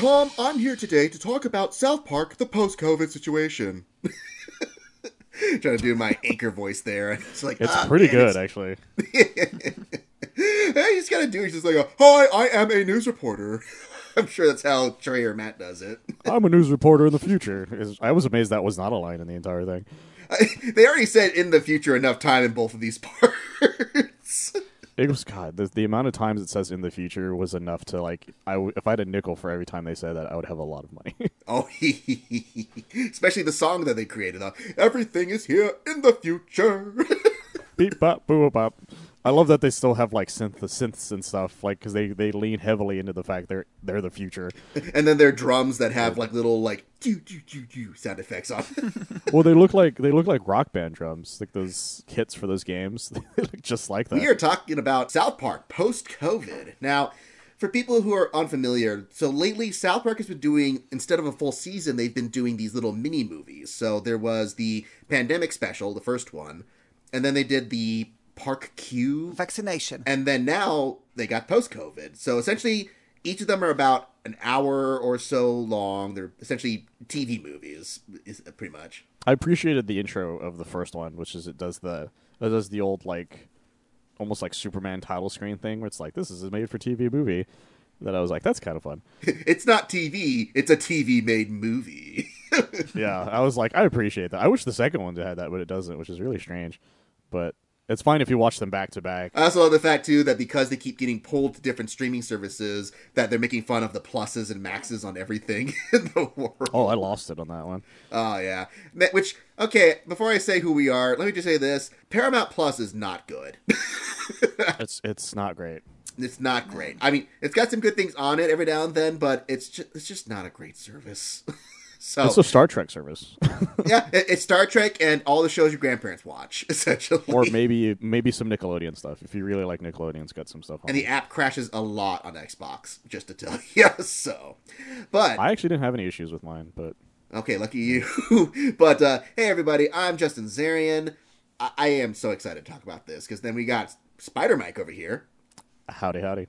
Tom, I'm here today to talk about South Park, the post-COVID situation. Trying to do my anchor voice there. It's like It's "Ah, pretty man, good, it's- actually. hey, he's got to do. He's just like, a, "Hi, I am a news reporter." I'm sure that's how Trey or Matt does it. I'm a news reporter in the future. I was amazed that was not a line in the entire thing. they already said in the future enough time in both of these parts. It was God. The, the amount of times it says in the future was enough to like. I w- if I had a nickel for every time they said that, I would have a lot of money. oh, especially the song that they created. Uh, Everything is here in the future. Beep bop boo bop. I love that they still have like synth the synths and stuff, like because they they lean heavily into the fact they're they're the future. and then there are drums that have like little like doo doo doo doo sound effects on. well, they look like they look like rock band drums, like those kits for those games. they look just like that. We are talking about South Park post COVID. Now, for people who are unfamiliar, so lately South Park has been doing, instead of a full season, they've been doing these little mini movies. So there was the pandemic special, the first one, and then they did the Park Q, Vaccination. and then now they got post COVID. So essentially, each of them are about an hour or so long. They're essentially TV movies, is pretty much. I appreciated the intro of the first one, which is it does the it does the old like almost like Superman title screen thing, where it's like this is a made for TV movie. That I was like, that's kind of fun. It's not TV; it's a TV made movie. yeah, I was like, I appreciate that. I wish the second one had that, but it doesn't, which is really strange. But it's fine if you watch them back to back. I also love the fact too that because they keep getting pulled to different streaming services, that they're making fun of the pluses and maxes on everything in the world. Oh, I lost it on that one. Oh yeah. Which okay, before I say who we are, let me just say this: Paramount Plus is not good. It's it's not great. it's not great. I mean, it's got some good things on it every now and then, but it's just it's just not a great service. so It's a Star Trek service, yeah, it, it's Star Trek and all the shows your grandparents watch, essentially. or maybe maybe some Nickelodeon stuff. If you really like Nickelodeon, it's got some stuff on. and it. the app crashes a lot on Xbox, just to tell you. so, but I actually didn't have any issues with mine, but Okay, lucky you. but uh, hey, everybody, I'm Justin Zarian. I-, I am so excited to talk about this because then we got Spider Mike over here, howdy howdy.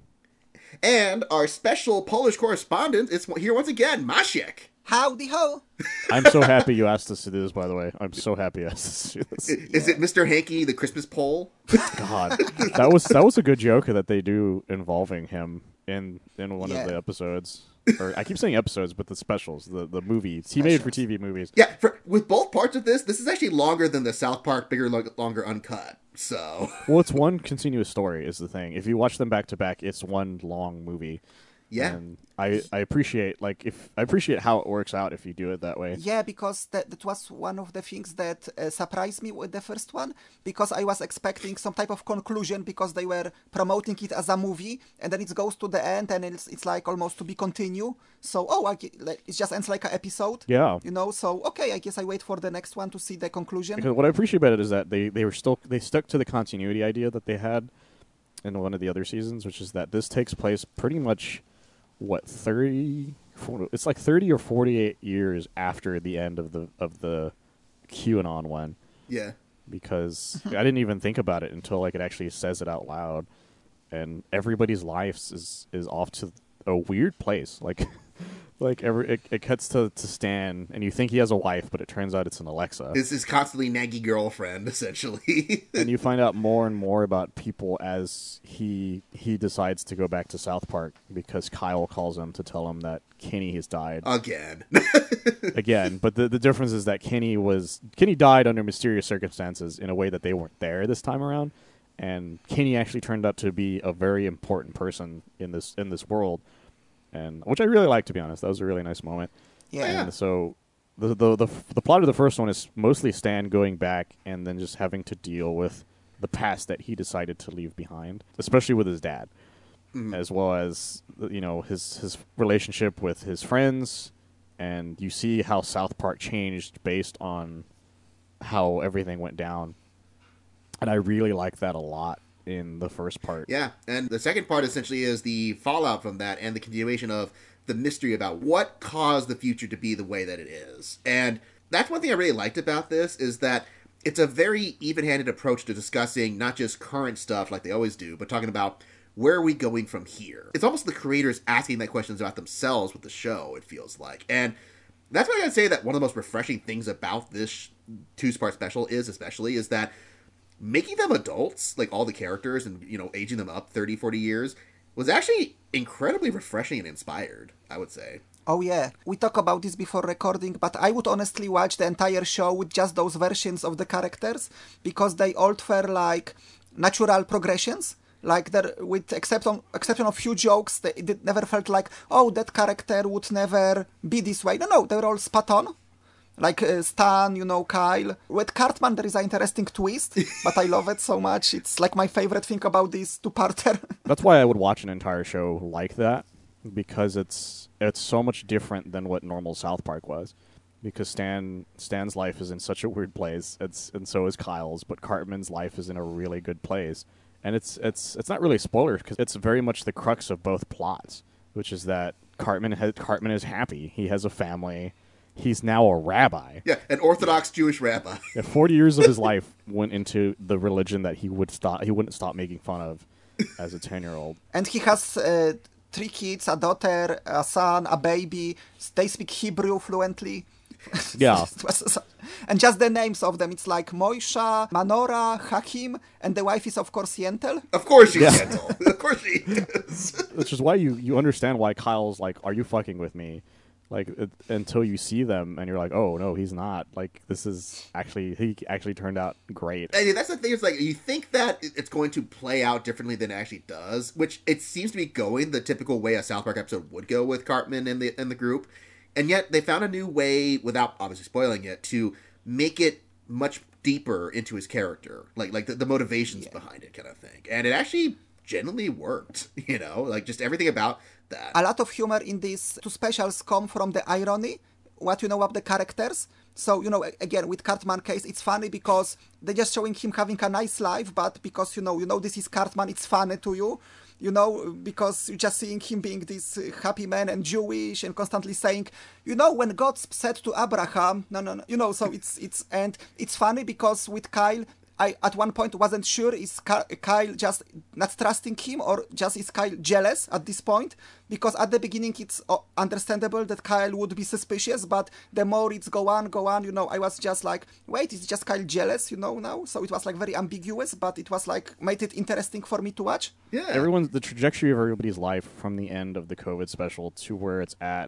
and our special Polish correspondent is here once again, Maciek. Howdy ho! I'm so happy you asked us to do this. By the way, I'm so happy you asked us to do this. Is it Mr. Hanky, the Christmas Pole? God, that was that was a good joke that they do involving him in in one Yeah. of the episodes. Or I keep saying episodes, but the specials, the the movies he made for TV movies. yeah, for, with both parts of this, this is actually longer than the South Park Bigger, Lo- Longer Uncut. So, Well, it's one continuous story is the thing. If you watch them back to back, it's one long movie. Yeah. And I I appreciate like if I appreciate how it works out if you do it that way. Yeah, because that, that was one of the things that uh, surprised me with the first one, because I was expecting some type of conclusion because they were promoting it as a movie, and then it goes to the end, and it's, it's like almost to be continue. So, oh, I, like, it just ends like an episode. Yeah. You know, so, okay, I guess I wait for the next one to see the conclusion. Because what I appreciate about it is that they, they were still they stuck to the continuity idea that they had in one of the other seasons, which is that this takes place pretty much what 30 40 it's like 30 or 48 years after the end of the of the QAnon one. Yeah. because I didn't even think about it until like it actually says it out loud. And everybody's lives is is off to a weird place. Like like every it, it cuts to, to Stan, and you think he has a wife, but it turns out it's an Alexa. This is constantly naggy girlfriend, essentially. and you find out more and more about people as he he decides to go back to South Park because Kyle calls him to tell him that Kenny has died Again. again. But the the difference is that Kenny was Kenny died under mysterious circumstances in a way that they weren't there this time around, and Kenny actually turned out to be a very important person in this in this world, and which I really like to be honest. That was a really nice moment. Yeah. And so the, the the the plot of the first one is mostly Stan going back and then just having to deal with the past that he decided to leave behind, especially with his dad, mm-hmm. as well as you know his his relationship with his friends, and you see how South Park changed based on how everything went down, and I really like that a lot in the first part. Yeah, and the second part essentially is the fallout from that and the continuation of the mystery about what caused the future to be the way that it is. And that's one thing I really liked about this is that it's a very even-handed approach to discussing not just current stuff like they always do, but talking about where are we going from here? It's almost the creators asking that questions about themselves with the show, it feels like. And that's why I gotta say that one of the most refreshing things about this two-part special is especially is that making them adults like all the characters and you know aging them up 30 40 years was actually incredibly refreshing and inspired i would say Oh yeah, we talked about this before recording, but I would honestly watch the entire show with just those versions of the characters because they all were like natural progressions. Like there, with except on exception of few jokes, they, it never felt like oh that character would never be this way. No, no, they were all spot on. Like uh, Stan, you know, Kyle. With Cartman, there is an interesting twist, but I love it so much. It's like my favorite thing about this two-parter. That's why I would watch an entire show like that because it's it's so much different than what normal South Park was. Because Stan Stan's life is in such a weird place, it's and so is Kyle's. But Cartman's life is in a really good place, and it's it's it's not really spoilers because it's very much the crux of both plots, which is that Cartman has, Cartman is happy, he has a family, he's now a rabbi. yeah an orthodox jewish rabbi Yeah, Forty years of his life went into the religion that he would stop he wouldn't stop making fun of as a ten year old. and he has uh, three kids a daughter a son a baby they speak hebrew fluently Yeah. and just the names of them it's like moisha manora hakim and the wife is of course yentel of course she's gentle of course she is which is why you you understand why Kyle's like, "Are you fucking with me?" Like it, until you see them and you're like, "Oh no, he's not." Like this is actually he actually turned out great. and that's the thing is like you think that it's going to play out differently than it actually does which it seems to be going the typical way a south park episode would go with cartman and the and the group. And yet they found a new way without obviously spoiling it to make it much deeper into his character. Like like the, the motivations behind it kind of thing. And it actually genuinely worked you know? Like just everything about that. A lot of humor in these two specials come from the irony what you know of the characters. So you know again with cartman case it's funny because they're just showing him having a nice life but because you know you know this is cartman it's funny to you you know because you're just seeing him being this uh, happy man and jewish and constantly saying you know when god said to abraham no no no you know so it's it's and it's funny because with kyle I at one point wasn't sure is Kyle just not trusting him or just is Kyle jealous at this point because at the beginning it's uh, understandable that Kyle would be suspicious but the more it's go on go on you know I was just like wait is just Kyle jealous you know now so it was like very ambiguous but it was like made it interesting for me to watch yeah Everyone's the trajectory of everybody's life from the end of the COVID special to where it's at,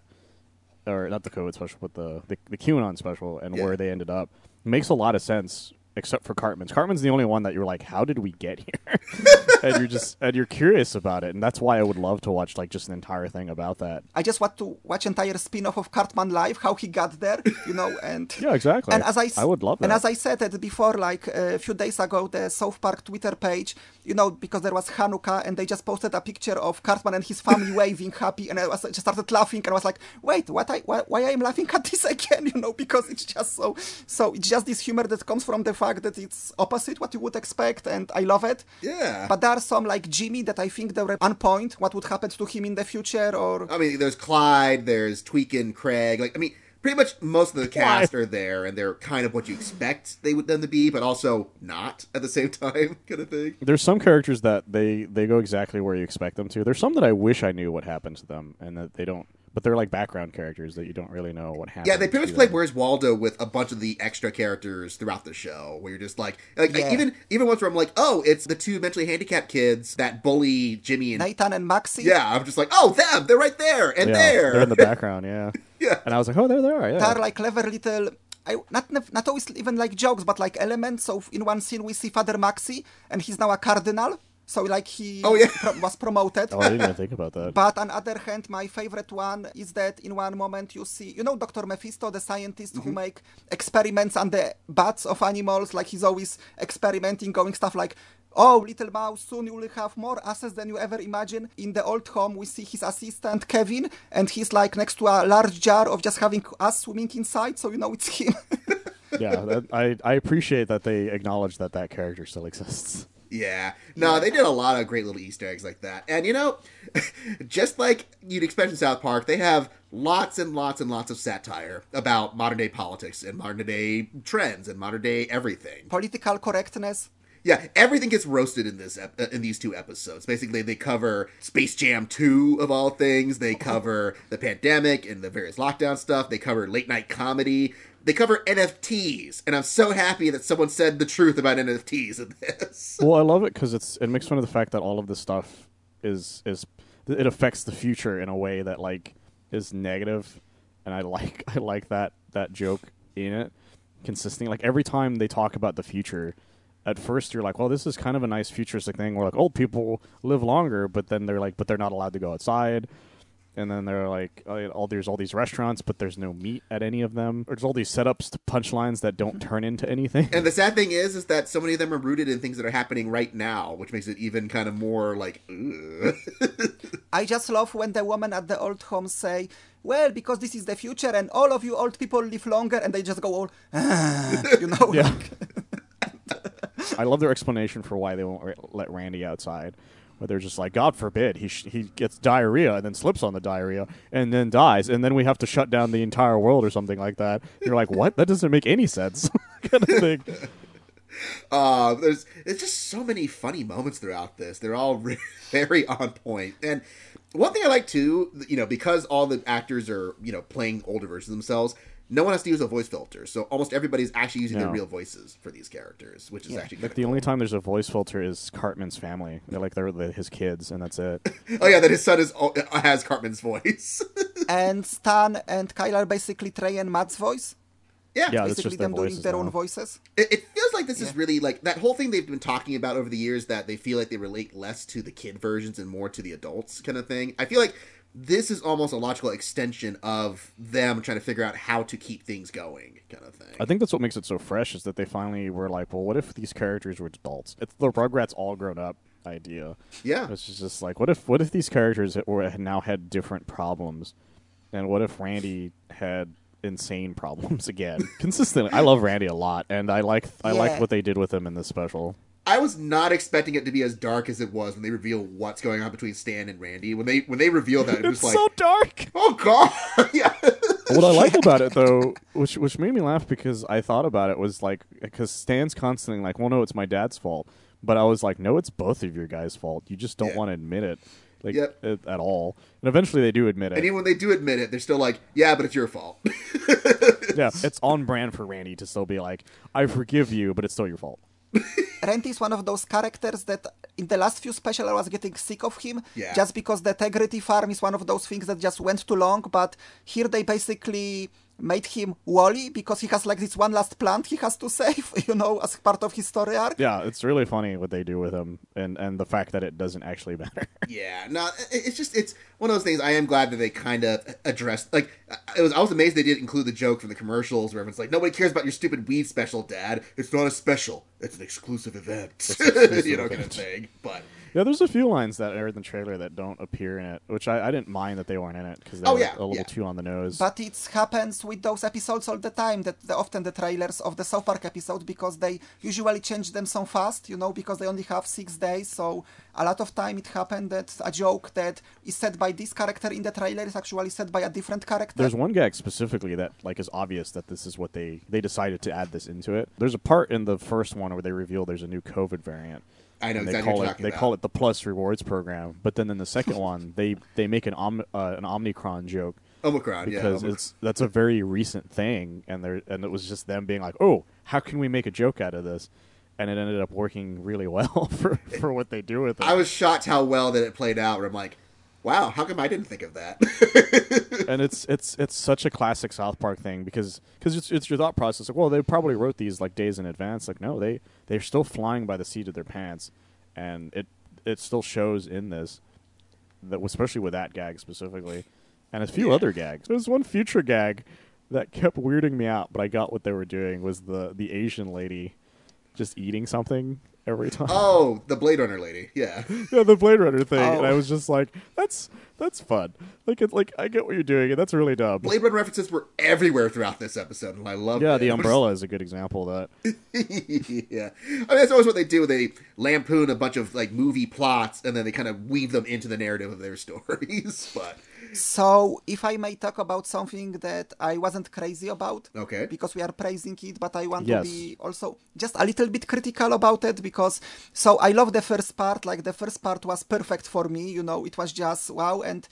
or not the COVID special, but the the, the QAnon special, and Yeah. where they ended up makes a lot of sense. Except for Cartman's. Cartman's the only one that you're like, how did we get here? and you're just and you're curious about it, and that's why I would love to watch like just an entire thing about that. I just want to watch entire spin-off of Cartman life how he got there you know and Yeah, exactly. And as I, I would love that. And as I said it before, like a few days ago, the South Park Twitter page, you know, because there was Hanukkah and they just posted a picture of Cartman and his family waving happy, and I was I just started laughing and I was like, wait, what? I why, why I am laughing at this again? You know, because it's just so so it's just this humor that comes from the fact that it's opposite what you would expect, and I love it. Yeah. But there are some like Jimmy that I think they were on point. What would happen to him in the future, or I mean, there's Clyde, there's Tweakin, Craig. Like, I mean, pretty much most of the cast are there, and they're kind of what you expect they would them to be, but also not at the same time, kind of thing. There's some characters that they they go exactly where you expect them to. There's some that I wish I knew what happened to them, and that they don't but they're like background characters that you don't really know what happened. Yeah, they pretty much to play. Where's Waldo with a bunch of the extra characters throughout the show, where you're just like, like Yeah. even even ones where I'm like, oh, it's the two mentally handicapped kids that bully Jimmy and Nathan and Maxi. yeah, I'm just like, oh, them, they're right there and yeah, there. They're in the background, yeah. Yeah. And I was like, oh, there they are. Yeah. They are like clever little. I, not not always even like jokes, but like elements. So in one scene we see Father Maxi, and he's now a cardinal. So like he Oh, yeah. pro- was promoted. oh, I didn't even think about that. But on other hand, my favorite one is that in one moment you see, you know, Dr. Mephisto, the scientist who mm-hmm. make experiments on the bats of animals. Like he's always experimenting, going stuff like, "Oh, little mouse, soon you will have more asses than you ever imagine." In the old home, we see his assistant Kevin, and he's like next to a large jar of just having us swimming inside, so you know it's him. yeah, that, I I appreciate that they acknowledge that that character still exists. Yeah. No, they did a lot of great little Easter eggs like that. And you know, just like you'd expect in South Park, they have lots and lots and lots of satire about modern day politics and modern day trends and modern day everything. Political correctness. Yeah, everything gets roasted in this ep- in these two episodes. Basically, they cover Space Jam 2 of all things. They cover the pandemic and the various lockdown stuff. They cover late night comedy. They cover NFTs, and I'm so happy that someone said the truth about NFTs in this. Well, I love it because it's it makes fun of the fact that all of this stuff is is it affects the future in a way that like is negative, and I like I like that that joke in it consistently. Like every time they talk about the future, at first you're like, well, this is kind of a nice futuristic thing where like old people live longer, but then they're like, but they're not allowed to go outside. And then they're like, oh, all there's all these restaurants, but there's no meat at any of them. There's all these setups to punchlines that don't turn into anything. And the sad thing is, is that so many of them are rooted in things that are happening right now, which makes it even kind of more like. I just love when the woman at the old home say, "Well, because this is the future, and all of you old people live longer," and they just go all, "Ah," you know, Yeah. I love their explanation for why they won't let Randy outside. Where they're just like, God forbid, he sh- he gets diarrhea and then slips on the diarrhea and then dies, and then we have to shut down the entire world or something like that. You're like, what? That doesn't make any sense. kind of thing. Uh, there's there's just so many funny moments throughout this. They're all re- very on point. And one thing I like too, you know, because all the actors are you know playing older versions of themselves, no one has to use a voice filter. So almost everybody's actually using their real voices for these characters, which is Yeah. actually Like kinda the only time there's a voice filter is Cartman's family. They're like they're the, his kids, and that's it. Oh yeah, that his son is uh, has Cartman's voice. and Stan and Kyle are basically Trey and Matt's voice. yeah, Yeah, that's basically just their them doing voices their own voices. It, it feels like this is really like that whole thing they've been talking about over the years that they feel like they relate less to the kid versions and more to the adults kind of thing. I feel like this is almost a logical extension of them trying to figure out how to keep things going kind of thing. I think that's what makes it so fresh is that they finally were like, well, what if these characters were adults? It's the Rugrats all grown up idea. yeah. It's just like, what if what if these characters were now had different problems, and what if Randy had insane problems again consistently? I love Randy a lot, and I like I Yeah. like what they did with him in this special. I was not expecting it to be as dark as it was when they reveal what's going on between Stan and Randy. When they when they reveal that, it was It's like, so dark. oh god, yeah. what I like about it though, which which made me laugh because I thought about it was like because Stan's constantly like, well, no, it's my dad's fault, but I was like, no, it's both of your guys' fault. You just don't Yeah. want to admit it, like Yep. at, at all. And eventually they do admit it. And even when they do admit it, they're still like, yeah, but it's your fault. yeah, it's on brand for Randy to still be like, I forgive you, but it's still your fault. Randy is one of those characters that in the last few special I was getting sick of him Yeah. just because the Tegridy Farm is one of those things that just went too long. But here they basically made him WALL-E because he has like this one last plant he has to save, you know, as part of his story arc. Yeah, it's really funny what they do with him, and and the fact that it doesn't actually matter. Yeah, no, it's just it's one of those things. I am glad that they kind of addressed. Like, I was I was amazed they didn't include the joke from the commercials where everyone's like, "Nobody cares about your stupid weed special, Dad. It's not a special. It's an exclusive event." exclusive you know, kind of event. thing. But yeah, there's a few lines that are in the trailer that don't appear in it, which I, I didn't mind that they weren't in it because they Oh, were yeah, a little yeah. too on the nose. But it happens with those episodes all the time. That the, often the trailers of the South Park episode because they usually change them so fast, you know, because they only have six days. So a lot of time it happened that a joke that is said by this character in the trailer is actually said by a different character. There's one gag specifically that like is obvious that this is what they they decided to add this into it. There's a part in the first one where they reveal there's a new COVID variant. I know and they exactly call it they about. call it the Plus Rewards program. But then in the second one, they they make an Om- uh, an Omnicron joke Omicron, yeah. because Omicron. it's that's a very recent thing, and there and it was just them being like, "Oh, how can we make a joke out of this?" And it ended up working really well for for what they do with it. I was shocked how well that it played out. Where I'm like, wow, how come I didn't think of that? and it's it's it's such a classic South Park thing because cause it's it's your thought process like well they probably wrote these like days in advance. Like no they they're still flying by the seat of their pants. And it it still shows in this that especially with that gag specifically and a few other gags. There's one future gag that kept weirding me out but I got what they were doing was the the Asian lady just eating something every time oh, the Blade Runner lady, yeah. yeah, the Blade Runner thing, and Oh. I was just like, "That's that's fun." Like, it's like I get what you're doing, and that's really dumb. Blade Runner references were everywhere throughout this episode, and I love Yeah, it. the umbrella is a good example of that. yeah, I mean that's always what they do. They lampoon a bunch of like movie plots, and then they kind of weave them into the narrative of their stories. but So, if I may talk about something that I wasn't crazy about, Okay. because we are praising it, but I want Yes. to be also just a little bit critical about it because so I love the first part, like the first part was perfect for me, you know, it was just wow. And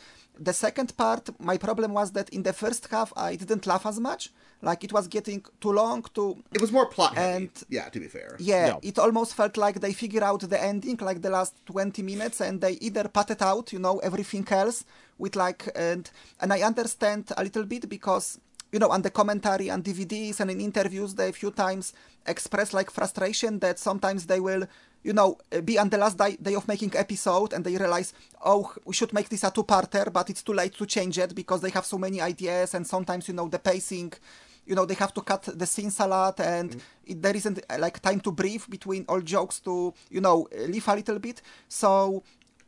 the second part, my problem was that in the first half, I didn't laugh as much, like it was getting too long, To it was more plot heavy. And- yeah, to be fair. yeah, Yeah. it almost felt like they figure out the ending, like the last 20 minutes, and they either patted out, you know, everything else with like, and and I understand a little bit because, you know, on the commentary and DVDs and in interviews, they a few times express like frustration that sometimes they will, you know, uh, be on the last day, day of making episode and they realize, oh, we should make this a two-parter, but it's too late to change it because they have so many ideas and sometimes, you know, the pacing you know they have to cut the scenes a lot and it, there isn't uh, like time to breathe between all jokes to you know leave a little bit. So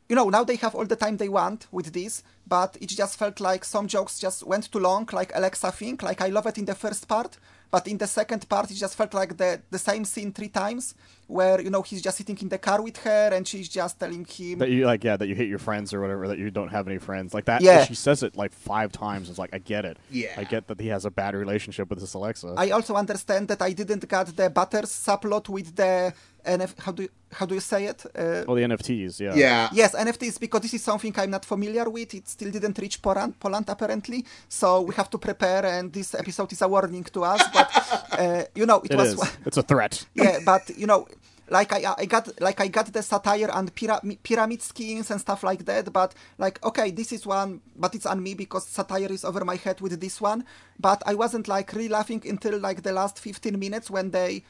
you know now they have all the time they want with this but it just felt like some jokes just went too long like alexa thing like i love it in the first part but in the second part it just felt like the the same scene three times where you know he's just sitting in the car with her and she's just telling him That you like, yeah, that you hate your friends or whatever, that you don't have any friends, like that. Yeah. she says it like five times. It's like I get it. Yeah. I get that he has a bad relationship with this Alexa. I also understand that I didn't get the Butters subplot with the NF. How do you, how do you say it? Uh, oh, the NFTs, yeah, Yeah. Yes, NFTs because this is something I'm not familiar with. It still didn't reach Poland, Poland apparently, so we have to prepare. And this episode is a warning to us. But uh, you know, it, It was is. It's a threat. yeah. But you know, like I, I got like I got the satire and pyra- pyramid schemes and stuff like that. But like, okay, this is one, but it's on me because satire is over my head with this one. But I wasn't like really laughing until like the last 15 minutes when they.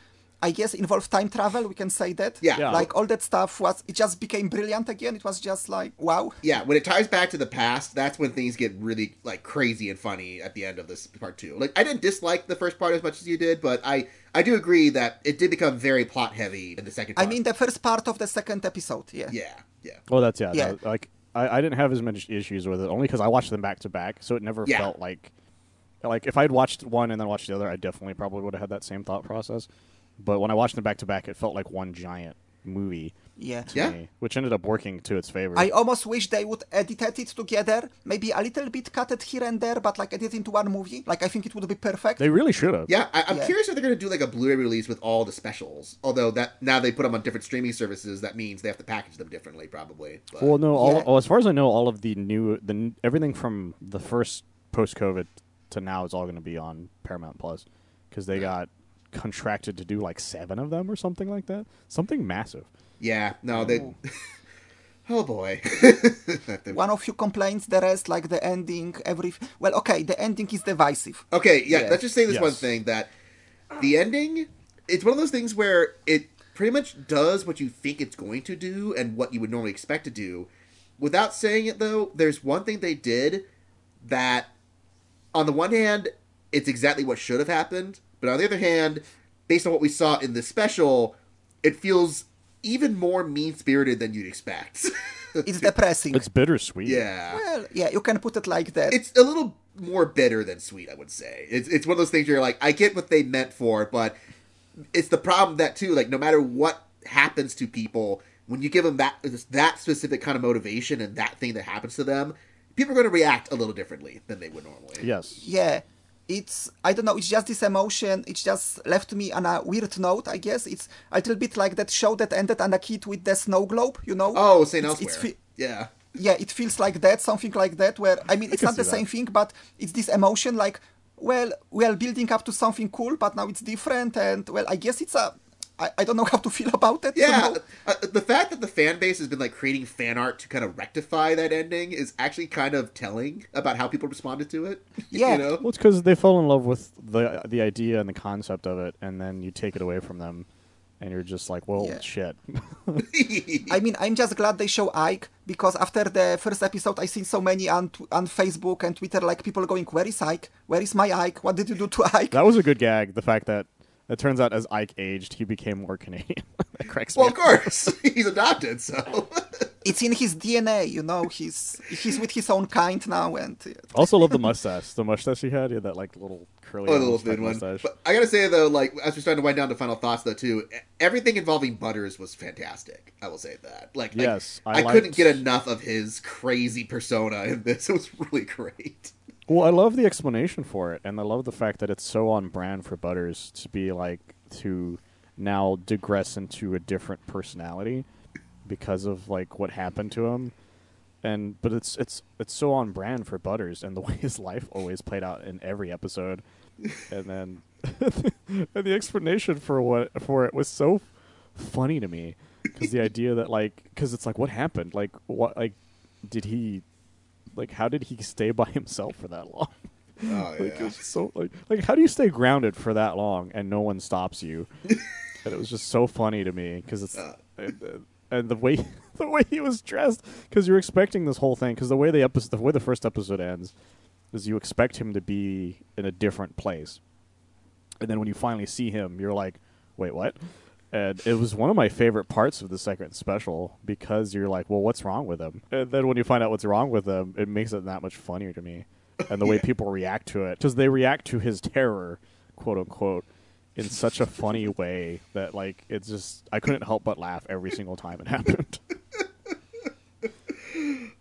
I guess involve time travel. We can say that. Yeah. Yeah. Like all that stuff was. It just became brilliant again. It was just like wow. Yeah, when it ties back to the past, that's when things get really like crazy and funny at the end of this part two. Like I didn't dislike the first part as much as you did, but I I do agree that it did become very plot heavy in the second I mean, the first part of the second episode. Yeah. yeah, yeah. Oh, that's yeah. Yeah. that- like I, I didn't have as many issues with it only because I watched them back to back, so it never Yeah. felt like like if I'd watched one and then watched the other, I definitely probably would have had that same thought process. But when I watched them back to back, it felt like one giant movie Yeah. to Yeah. me, which ended up working to its favor. I almost wish they would edit it together, maybe a little bit cut it here and there, but like edit into one movie. Like I think it would be perfect. they really should have. Yeah, I, I'm Yeah. curious if they're going to do like a Blu-ray release with all the specials. Although that now they put them on different streaming services, that means they have to package them differently, probably. But, Well, no. All, Yeah. well, as far as I know, all of the new the everything from the first post COVID to now is all going to be on Paramount Plus because they got contracted to do like seven of them or something like that. Something massive. yeah, no, they. oh boy. One of you complains, the rest like the ending. Every well, okay, the ending is divisive. Okay, yeah, Yeah. let's just say this Yes. one thing that the ending, it's one of those things where it pretty much does what you think it's going to do and what you would normally expect to do. Without saying it though, there's one thing they did that on the one hand, it's exactly what should have happened, but on the other hand, based on what we saw in this special, it feels even more mean-spirited than you'd expect. It's depressing. It's bittersweet. yeah. well, yeah, you can put it like that. it's a little more bitter than sweet, I would say. It's it's one of those things where you're like, I get what they meant for, but it's the problem that too, like no matter what happens to people, when you give them that that specific kind of motivation and that thing that happens to them, people are going to react a little differently than they would normally. Yes. yeah it's i don't know it's just this emotion it just left me on a weird note i guess it's a little bit like that show that ended on a kid with the snow globe you know Oh, It's- Elsewhere. it's fe- yeah. yeah, it feels like that, something like that. Where I mean, it's not the see same thing, but it's this emotion like, well, we are building up to something cool, but now it's different, and well, I guess it's a. I, I don't know how to feel about it. you Yeah, uh, the fact that the fan base has been like creating fan art to kind of rectify that ending is actually kind of telling about how people responded to it. Yeah. you know. Well, it's because they fell in love with the the idea and the concept of it, and then you take it away from them, and you're just like, well, Yeah. shit. I mean, I'm just glad they show Ike because after the first episode, I seen so many on on Facebook and Twitter, like people going, "Where is Ike? Where is my Ike? What did you do to Ike?" that was a good gag. The fact that it turns out as Ike aged, he became more Canadian. that cracks well, up. of course, he's adopted, so It's in his DNA, you know. He's he's with his own kind now, and Also, love the mustache. The mustache he had, he had that like little curly, Oh, the little almost thin thin one. mustache. But I gotta say though, like as we're starting to wind down to final thoughts though too, everything involving Butters was fantastic. I will say that. Like, like, Yes, I, I couldn't get enough of his crazy persona in this. It was really great. Well, I love the explanation for it, and I love the fact that it's so on brand for Butters to be like to now digress into a different personality because of like what happened to him. And but it's it's it's so on brand for Butters and the way his life always played out in every episode. and then and the explanation for what for it was so funny to me because the idea that like because it's like what happened like what like did he like how did he stay by himself for that long Oh like yeah. it's so like like how do you stay grounded for that long and no one stops you and it was just so funny to me because it's Uh. and, and the way the way he was dressed because you're expecting this whole thing because the way the episode the way the first episode ends is you expect him to be in a different place and then when you finally see him you're like wait what and it was one of my favorite parts of the second special because you're like well what's wrong with him and then when you find out what's wrong with him it makes it that much funnier to me. And the way people react to it because they react to his terror quote unquote in such a funny way that like it's just i couldn't help but laugh every single time it happened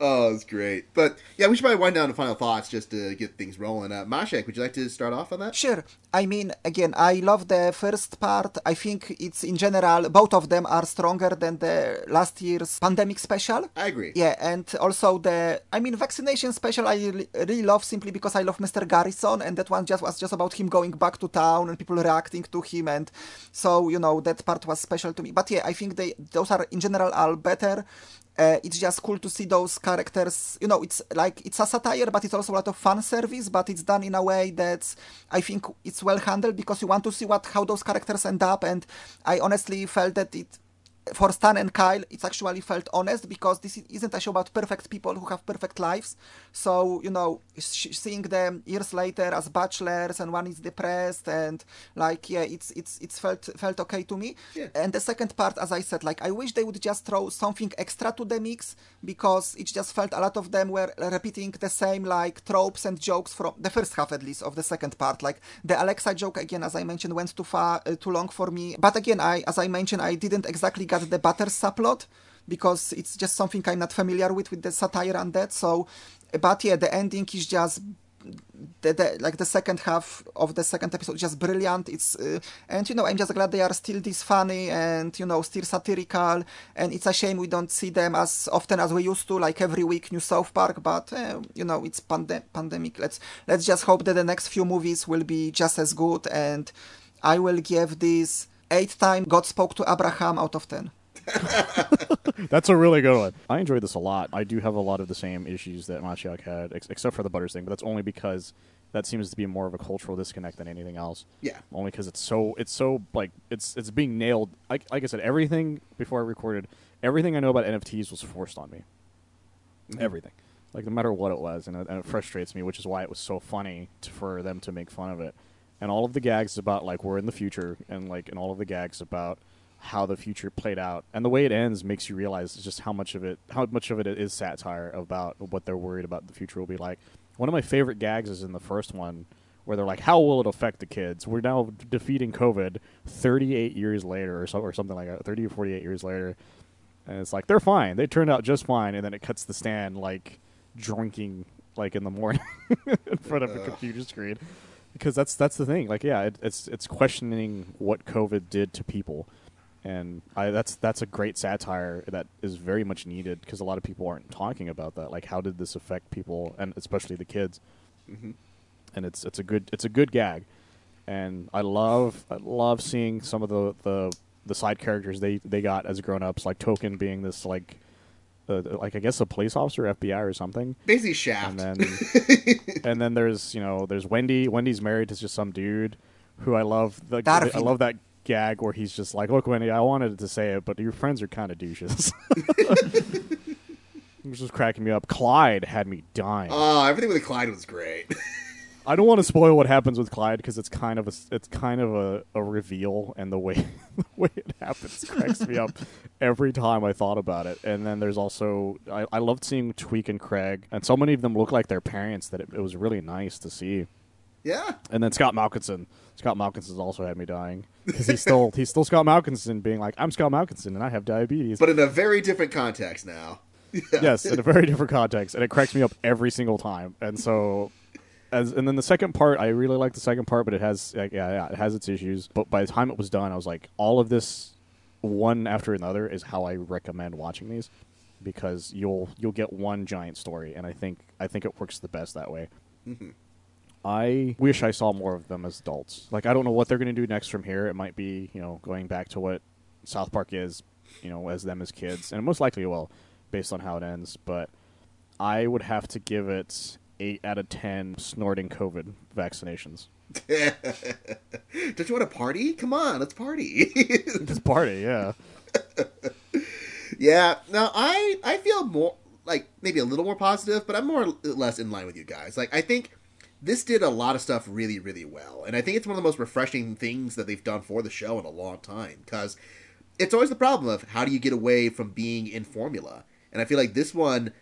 Oh, it's great. But yeah, we should probably wind down to final thoughts just to get things rolling. Uh, Maciek, would you like to start off on that? Sure. I mean, again, I love the first part. I think it's in general, both of them are stronger than the last year's pandemic special. I agree. Yeah, and also the, I mean, vaccination special I really, love simply because I love Mr. Garrison, and that one just was just about him going back to town and people reacting to him, and so you know that part was special to me. But yeah, I think they those are in general are better. Uh, it's just cool to see those characters. You know, it's like it's a satire, but it's also a lot of fan service. But it's done in a way that I think it's well handled because you want to see what how those characters end up. And I honestly felt that it for Stan and Kyle, it's actually felt honest because this isn't a show about perfect people who have perfect lives. So you know, seeing them years later as bachelors and one is depressed and like yeah, it's it's it's felt felt okay to me. Yeah. And the second part, as I said, like I wish they would just throw something extra to the mix because it just felt a lot of them were repeating the same like tropes and jokes from the first half at least of the second part. Like the Alexa joke again, as I mentioned, went too far, uh, too long for me. But again, I as I mentioned, I didn't exactly get the butter subplot because it's just something I'm not familiar with with the satire and that. So, but yeah, the ending is just the, the like the second half of the second episode just brilliant. It's uh, and you know i'm just glad they are still this funny and you know still satirical. And it's a shame we don't see them as often as we used to like every week new south park. But uh, you know it's pande- pandemic. Let's let's just hope that the next few movies will be just as good. And i will give this eight time god spoke to abraham out of 10 That's a really good one. I enjoyed this a lot. I do have a lot of the same issues that Maciek had, ex- except for the Butters thing, but that's only because that seems to be more of a cultural disconnect than anything else. Yeah. Only because it's so it's so like it's it's being nailed. Like like I said, everything before I recorded, everything I know about NFTs was forced on me. Mm-hmm. Everything, like no matter what it was, and it, and it frustrates me, which is why it was so funny to, for them to make fun of it. And all of the gags about like we're in the future, and like and all of the gags about how the future played out. And the way it ends makes you realize just how much of it how much of it is satire about what they're worried about the future will be like. One of my favorite gags is in the first one where they're like how will it affect the kids? We're now defeating covid 38 years later or so or something like that 30 or 48 years later. And it's like they're fine. They turned out just fine. And then it cuts the Stan like drinking like in the morning in front of a computer screen because that's that's the thing like yeah it, it's it's questioning what covid did to people and I, that's that's a great satire that is very much needed because a lot of people aren't talking about that. Like, how did this affect people, and especially the kids? Mhm. And it's it's a good it's a good gag, and I love I love seeing some of the the, the side characters they they got as grown ups, like Token being this like. Uh, like I guess a police officer, FBI or something, Basically, Shaft. and then and then there's you know there's Wendy. Wendy's married to just some dude who I love. The, I Darwin. love that gag where he's just like, "Look, Wendy, I wanted to say it, but your friends are kind of douches." Which was cracking me up. Clyde had me dying. oh, everything with Clyde was great. I don't want to spoil what happens with Clyde because it's kind of a it's kind of a, a reveal, and the way the way it happens cracks me up every time I thought about it. And then there's also I, I loved seeing Tweek and Craig, and so many of them look like their parents that it, it was really nice to see. yeah. And then Scott Malkinson. Scott Malkinson's also had me dying because he's still he's still Scott Malkinson, being like, "I'm Scott Malkinson and I have diabetes." But in a very different context now. yes, in a very different context, and it cracks me up every single time. And so, as and then the second part, I really like the second part, but it has like, yeah, yeah, it has its issues. But by the time it was done, I was like, all of this, one after another, is how I recommend watching these because you'll you'll get one giant story, and I think I think it works the best that way. Mm-hmm. I wish I saw more of them as adults. Like I don't know what they're going to do next from here. It might be you know going back to what South Park is, you know, as them as kids, and most likely will, based on how it ends. But I would have to give it eight out of ten snorting COVID vaccinations. Don't you want to party? Come on, let's party. This party, yeah. yeah. Now I I feel more like maybe a little more positive, but I'm more or less in line with you guys. Like I think this did a lot of stuff really really well, and I think it's one of the most refreshing things that they've done for the show in a long time because it's always the problem of how do you get away from being in formula, and I feel like this one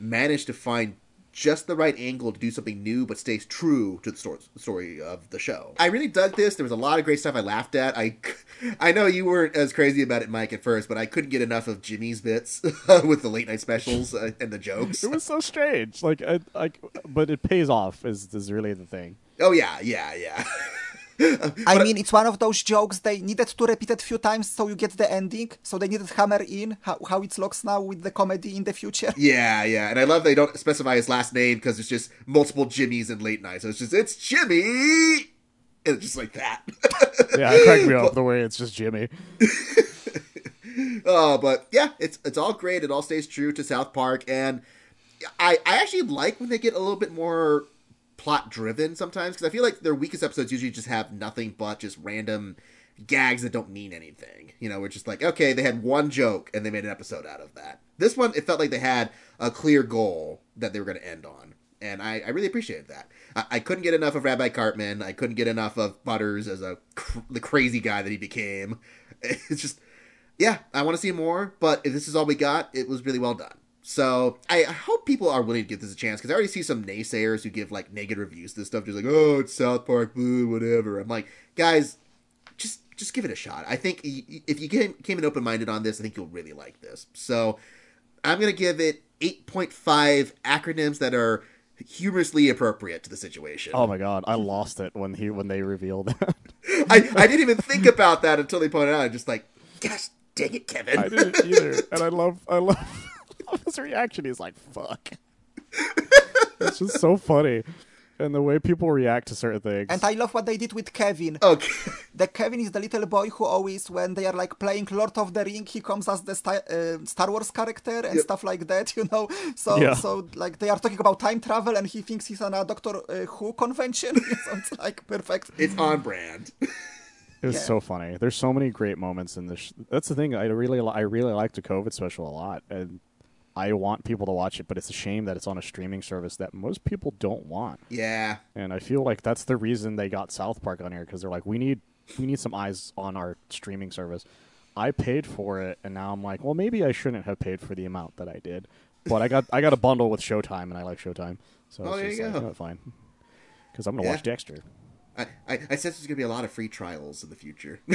managed to find just the right angle to do something new but stays true to the story, of the show. I really dug this. There was a lot of great stuff I laughed at. I I know you weren't as crazy about it, Mike, at first, but I couldn't get enough of Jimmy's bits with the late night specials uh, and the jokes. It was so strange. Like, I, like, but it pays off. Is is really the thing. Oh yeah, yeah, yeah. I mean, it's one of those jokes they needed to repeat it a few times so you get the ending. So they needed hammer in how, how it looks now with the comedy in the future. Yeah, yeah, and I love they don't specify his last name because it's just multiple Jimmys in late night. So it's just it's Jimmy, and it's just like that. Yeah, it cracked me up the way it's just Jimmy. Oh, but yeah, it's it's all great. It all stays true to South Park, and I I actually like when they get a little bit more plot driven sometimes because I feel like their weakest episodes usually just have nothing but just random gags that don't mean anything. You know, we're just like okay, they had one joke and they made an episode out of that. This one, it felt like they had a clear goal that they were going to end on. And I, I really appreciated that. I, I couldn't get enough of Rabbi Cartman. I couldn't get enough of Butters as a cr- the crazy guy that he became. It's just yeah, I want to see more, but if this is all we got, it was really well done. So I hope people are willing to give this a chance because I already see some naysayers who give like negative reviews to this stuff, just like oh it's South Park, boo, whatever. I'm like, guys, just just give it a shot. I think if you came came in open minded on this, I think you'll really like this. So I'm gonna give it 8.5 acronyms that are humorously appropriate to the situation. Oh my god, I lost it when he when they revealed that. I, I didn't even think about that until they pointed out. I'm just like, gosh, dang it, Kevin. I didn't either, and I love, I love his reaction. He's like, "Fuck." it's just so funny, and the way people react to certain things. And I love what they did with Kevin. okay. The Kevin is the little boy who always, when they are like playing Lord of the Ring, he comes as the Star, uh, Star Wars character and Yep. stuff like that, you know. So, Yeah. so like they are talking about time travel, and he thinks he's on a Doctor uh, Who convention. so it's like perfect. It's on brand. It was Yeah. so funny. There's so many great moments in this. Sh- That's the thing. I really, li- I really like the COVID special a lot, and I want people to watch it. But it's a shame that it's on a streaming service that most people don't want. Yeah. And I feel like that's the reason they got South Park on here because they're like, we need, we need some eyes on our streaming service. I paid for it, and now I'm like, well, maybe I shouldn't have paid for the amount that I did. But I got, I got a bundle with Showtime, and I like Showtime, so Oh, it's there just you like, go. oh, fine. Because I'm gonna Yeah. watch Dexter. I, I, I sense there's going to be a lot of free trials in the future.